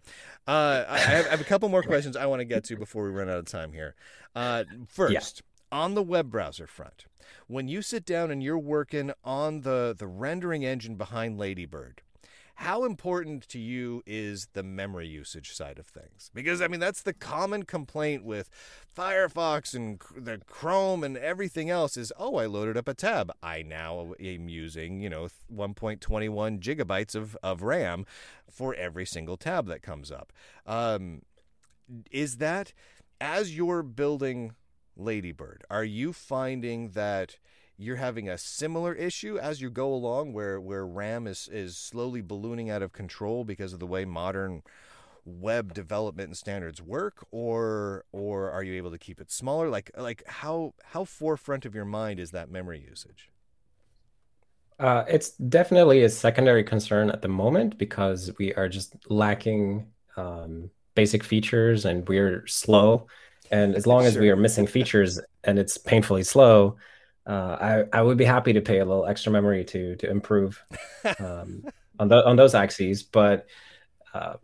Uh, I, have, I, have, a couple more questions I want to get to before we run out of time here. Uh, first, on the web browser front, when you sit down and you're working on the, the rendering engine behind Ladybird, how important to you is the memory usage side of things? Because I mean that's the common complaint with Firefox and the Chrome and everything else is oh I loaded up a tab. I now am using, you know, 1.21 gigabytes of, of RAM for every single tab that comes up. Um, is that as you're building Ladybird, are you finding that you're having a similar issue as you go along where where RAM is is slowly ballooning out of control because of the way modern web development and standards work? Or or are you able to keep it smaller? Like like how how forefront of your mind is that memory usage?
Uh, it's definitely a secondary concern at the moment because we are just lacking um, basic features and we're slow. And as long as we are missing features and it's painfully slow uh, I I would be happy to pay a little extra memory to to improve um, on the, on those axes, but uh,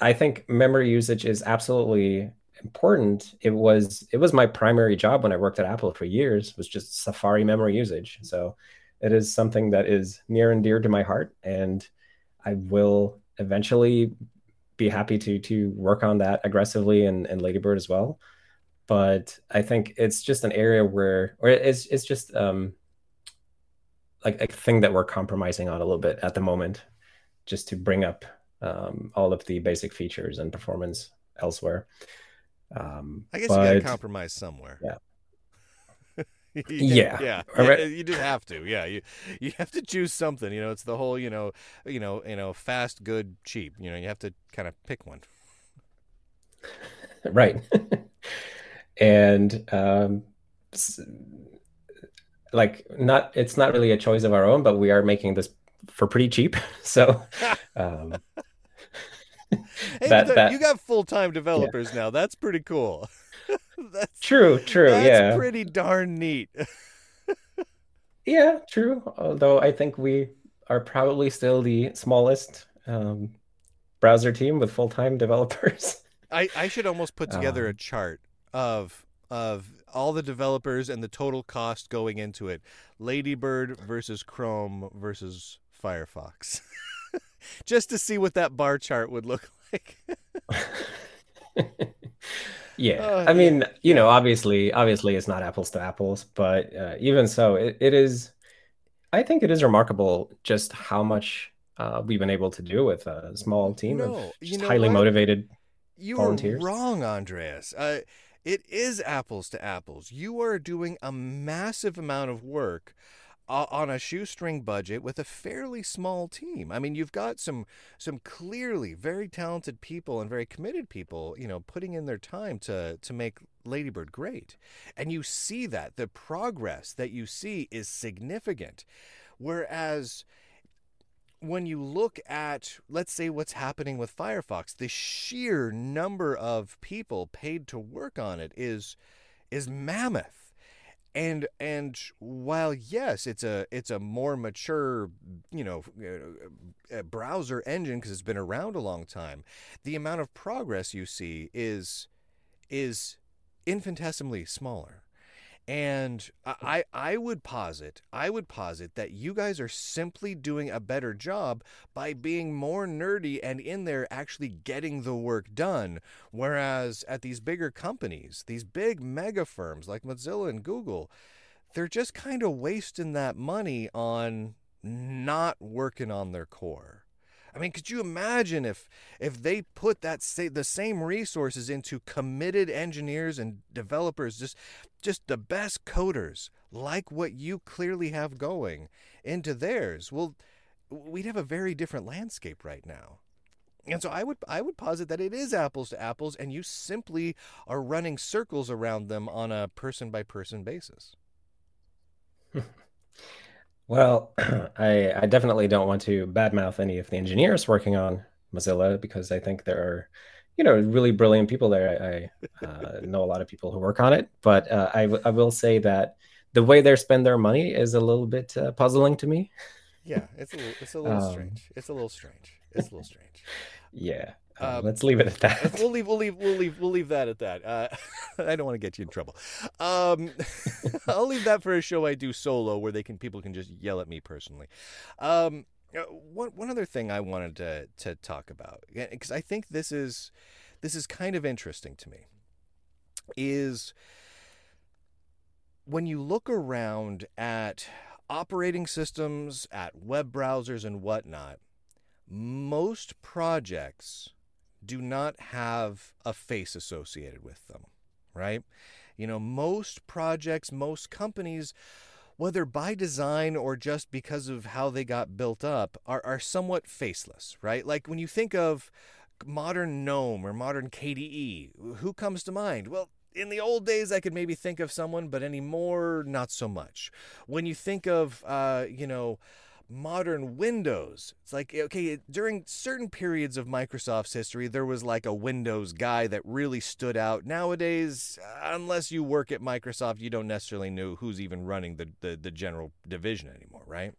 I think memory usage is absolutely important. It was it was my primary job when I worked at Apple for years was just Safari memory usage. So it is something that is near and dear to my heart, and I will eventually be happy to to work on that aggressively and, and Ladybird as well but I think it's just an area where, or it's it's just um, like a thing that we're compromising on a little bit at the moment, just to bring up um, all of the basic features and performance elsewhere.
Um, I guess but, you got to compromise somewhere.
Yeah.
yeah. yeah, yeah, you just have to. Yeah, you you have to choose something. You know, it's the whole you know, you know, you know, fast, good, cheap. You know, you have to kind of pick one.
right and um, like not it's not really a choice of our own but we are making this for pretty cheap. So um,
hey, that, that, you got full-time developers yeah. now. That's pretty cool.
That's true true that's yeah.
pretty darn neat.
Yeah true. Although i think we are probably still the smallest um, browser team with full-time developers.
I, I should almost put together um, a chart of of all the developers and the total cost going into it. Ladybird versus Chrome versus Firefox. Just to see what that bar chart would look like.
yeah. Oh, I mean, yeah. you know, obviously obviously it's not apples to apples, but uh, even so it, it is I think it is remarkable just how much uh, we've been able to do with a small team no, of highly what? motivated
you
volunteers.
You wrong, Andreas. Uh, it is apples to apples. You are doing a massive amount of work uh, on a shoestring budget with a fairly small team. I mean, you've got some some clearly very talented people and very committed people, you know, putting in their time to to make Ladybird great. And you see that the progress that you see is significant. Whereas when you look at, let's say, what's happening with Firefox, the sheer number of people paid to work on it is is mammoth. And and while yes, it's a it's a more mature, you know, uh, browser engine because it's been around a long time, the amount of progress you see is is infinitesimally smaller. And I, I would posit, I would posit that you guys are simply doing a better job by being more nerdy and in there actually getting the work done. Whereas at these bigger companies, these big mega firms like Mozilla and Google, they're just kind of wasting that money on not working on their core. I mean, could you imagine if if they put that the same resources into committed engineers and developers, just just the best coders, like what you clearly have going, into theirs? Well, we'd have a very different landscape right now. And so I would I would posit that it is apples to apples, and you simply are running circles around them on a person by person basis.
Well, I, I definitely don't want to badmouth any of the engineers working on Mozilla because I think there are, you know, really brilliant people there. I, I uh, know a lot of people who work on it, but uh, I, w- I will say that the way they spend their money is a little bit uh, puzzling to me.
Yeah, it's a little, it's a little um, strange. It's a little strange. It's a little strange.
yeah, um, let's leave it at that.
We'll leave. We'll leave. We'll leave. We'll leave that at that. Uh, I don't want to get you in trouble. Um, I'll leave that for a show I do solo, where they can people can just yell at me personally. Um, uh, one one other thing I wanted to to talk about because I think this is this is kind of interesting to me is when you look around at operating systems, at web browsers, and whatnot, most projects do not have a face associated with them, right? You know, most projects, most companies, whether by design or just because of how they got built up, are, are somewhat faceless, right? Like when you think of modern GNOME or modern KDE, who comes to mind? Well, in the old days, I could maybe think of someone, but anymore, not so much. When you think of, uh, you know, modern Windows. It's like, eh, okay, during certain periods of Microsoft's history, there was like a Windows guy that really stood out. Nowadays, unless you work at Microsoft, you don't necessarily know who's even running the, the, the general division anymore, right?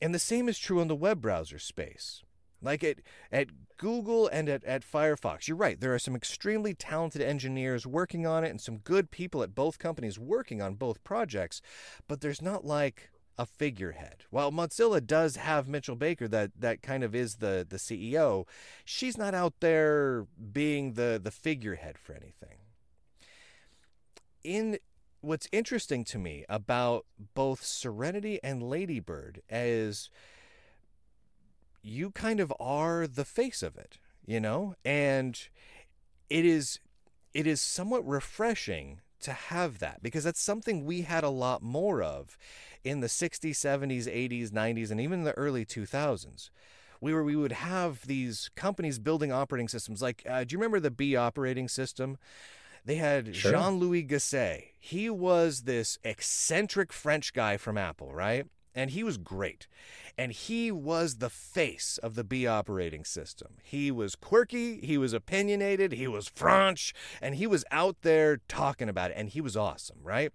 And the same is true in the web browser space. Like at, at Google and at, at Firefox, you're right. There are some extremely talented engineers working on it and some good people at both companies working on both projects, but there's not like a figurehead. While Mozilla does have Mitchell Baker that that kind of is the the CEO, she's not out there being the the figurehead for anything. In what's interesting to me about both Serenity and Ladybird is you kind of are the face of it, you know? And it is it is somewhat refreshing to have that because that's something we had a lot more of in the 60s, 70s, 80s, 90s, and even the early 2000s. We were we would have these companies building operating systems. Like, uh, do you remember the Be operating system? They had sure. Jean Louis Gassée. He was this eccentric French guy from Apple, right? And he was great. And he was the face of the Be operating system. He was quirky, he was opinionated, he was French, and he was out there talking about it. And he was awesome, right?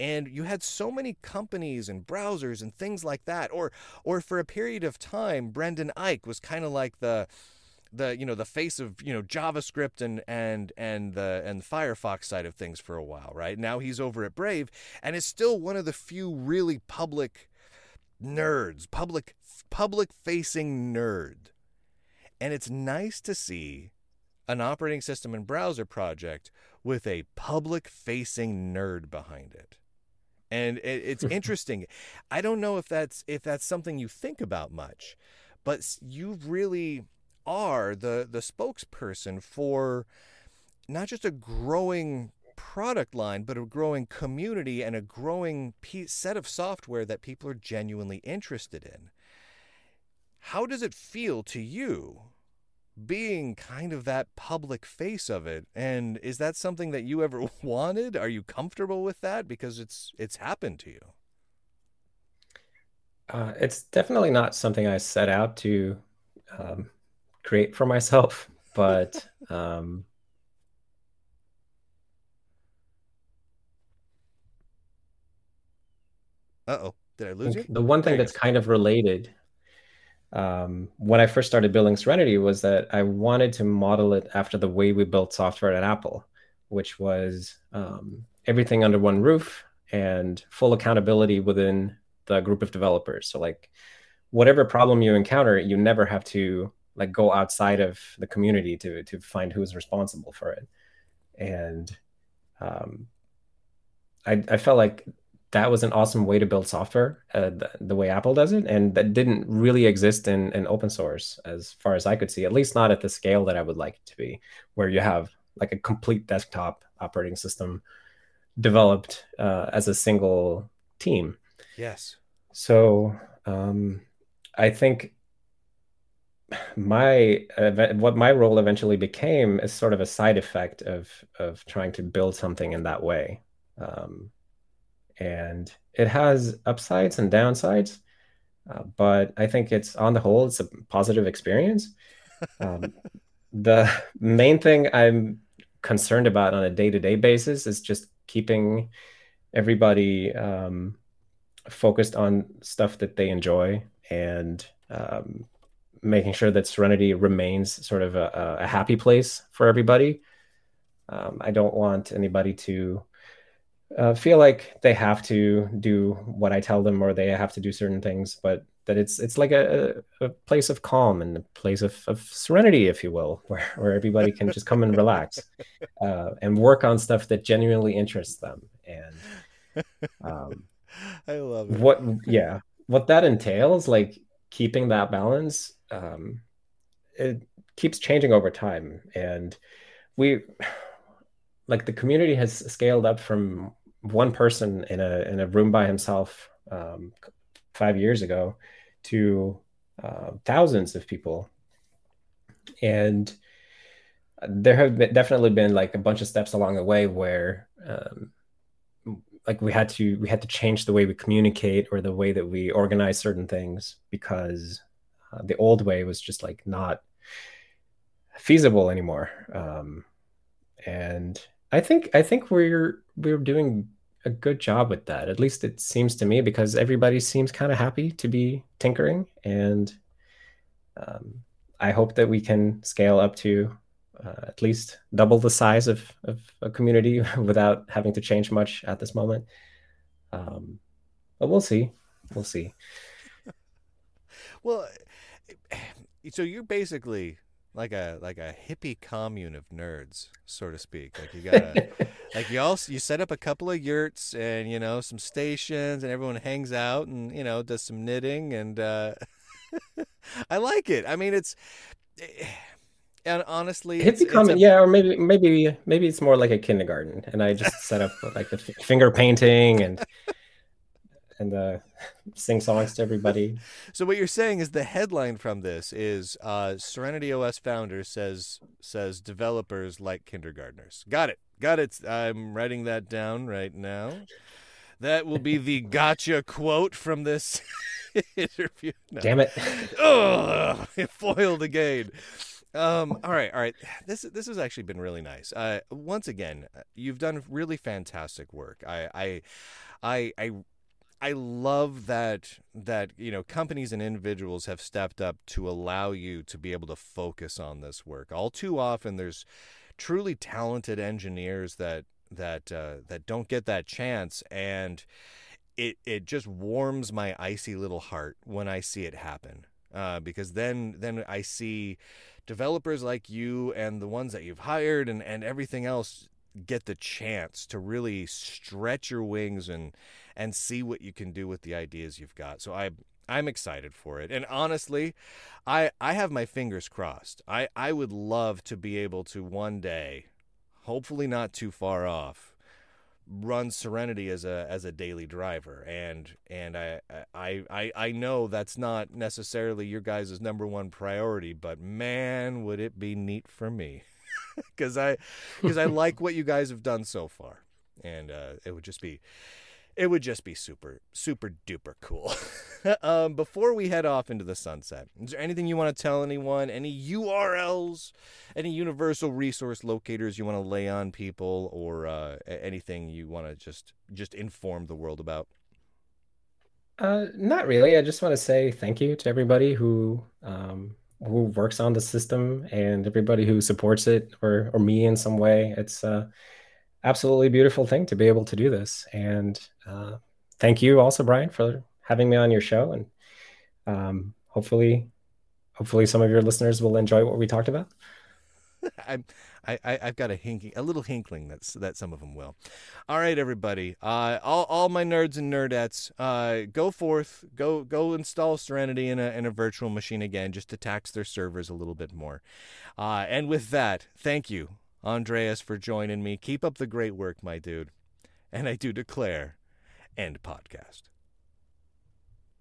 and you had so many companies and browsers and things like that or or for a period of time Brendan Eich was kind of like the the you know the face of you know JavaScript and and and the and the Firefox side of things for a while right now he's over at Brave and is still one of the few really public nerds public public facing nerd and it's nice to see an operating system and browser project with a public facing nerd behind it and it, it's interesting. I don't know if that's if that's something you think about much, but you really are the the spokesperson for not just a growing product line, but a growing community and a growing piece, set of software that people are genuinely interested in. How does it feel to you being kind of that public face of it? And is that something that you ever wanted? Are you comfortable with that because it's it's happened to you?
Uh, it's definitely not something i set out to um, create for myself but um,
uh-oh did i lose you
the one thing that's kind of related um, when I first started building Serenity was that I wanted to model it after the way we built software at Apple, which was um, everything under one roof and full accountability within the group of developers. So like whatever problem you encounter, you never have to like go outside of the community to to find who's responsible for it. And um, I, I felt like that was an awesome way to build software uh, the, the, way Apple does it. And that didn't really exist in, in open source as far as I could see, at least not at the scale that I would like it to be, where you have like a complete desktop operating system developed uh, as a single team.
Yes.
So um, I think my uh, what my role eventually became is sort of a side effect of of trying to build something in that way. Um, and it has upsides and downsides. Uh, but I think it's on the whole, it's a positive experience. Um, the main thing I'm concerned about on a day to day basis is just keeping everybody um, focused on stuff that they enjoy and um, making sure that Serenity remains sort of a, a happy place for everybody. Um, I don't want anybody to uh, feel like they have to do what I tell them or they have to do certain things, but that it's it's like a, a place of calm and a place of, of serenity, if you will, where, where everybody can just come and relax uh, and work on stuff that genuinely interests them. And
um, I love it.
What, yeah, what that entails, like keeping that balance, um, it keeps changing over time. And we, like, the community has scaled up from one person in a in a room by himself um, five years ago to uh, thousands of people, and there have been, definitely been like a bunch of steps along the way where um, like we had to we had to change the way we communicate or the way that we organize certain things because uh, the old way was just like not feasible anymore. Um, and i think i think we're we're doing a good job with that. At least it seems to me because everybody seems kind of happy to be tinkering, and um, I hope that we can scale up to uh, at least double the size of, of a community without having to change much at this moment. Um, but we'll see. We'll see.
well, so you're basically like a like a hippie commune of nerds, so to speak. Like you got like you all you set up a couple of yurts and you know some stations, and everyone hangs out and you know does some knitting, and uh, I like it. I mean, it's. And honestly,
hippie commune, yeah, or maybe maybe maybe it's more like a kindergarten, and I just set up like the finger painting and and uh, sing songs to everybody.
So what you're saying is the headline from this is uh, Serenity OS founder says says developers like kindergartners. Got it. Got it. I'm writing that down right now. That will be the gotcha quote from this interview.
No. Damn it!
Oh, foiled again. Um, all right, all right. This this has actually been really nice. Uh, once again, you've done really fantastic work. I I I, I I love that that you know companies and individuals have stepped up to allow you to be able to focus on this work. All too often, there's truly talented engineers that that uh, that don't get that chance, and it it just warms my icy little heart when I see it happen. Uh, because then then I see developers like you and the ones that you've hired and, and everything else get the chance to really stretch your wings and and see what you can do with the ideas you've got. So I I'm excited for it. And honestly, I I have my fingers crossed. I I would love to be able to one day, hopefully not too far off, run Serenity as a as a daily driver. And and I I I I know that's not necessarily your guys' number one priority, but man, would it be neat for me. Cuz I cuz I like what you guys have done so far. And uh, it would just be it would just be super, super duper cool. um, before we head off into the sunset, is there anything you want to tell anyone? Any URLs, any universal resource locators you want to lay on people, or uh, anything you want to just just inform the world about?
Uh, not really. I just want to say thank you to everybody who um, who works on the system and everybody who supports it or or me in some way. It's uh, absolutely beautiful thing to be able to do this. And uh, thank you also, Brian, for having me on your show. And um, hopefully, hopefully some of your listeners will enjoy what we talked about.
I'm, I, I, have got a hinking, a little hinkling that's that some of them will. All right, everybody, uh, all, all my nerds and nerdettes, uh, go forth, go go install Serenity in a in a virtual machine again, just to tax their servers a little bit more. Uh, and with that, thank you Andreas, for joining me. Keep up the great work, my dude. And I do declare, end podcast.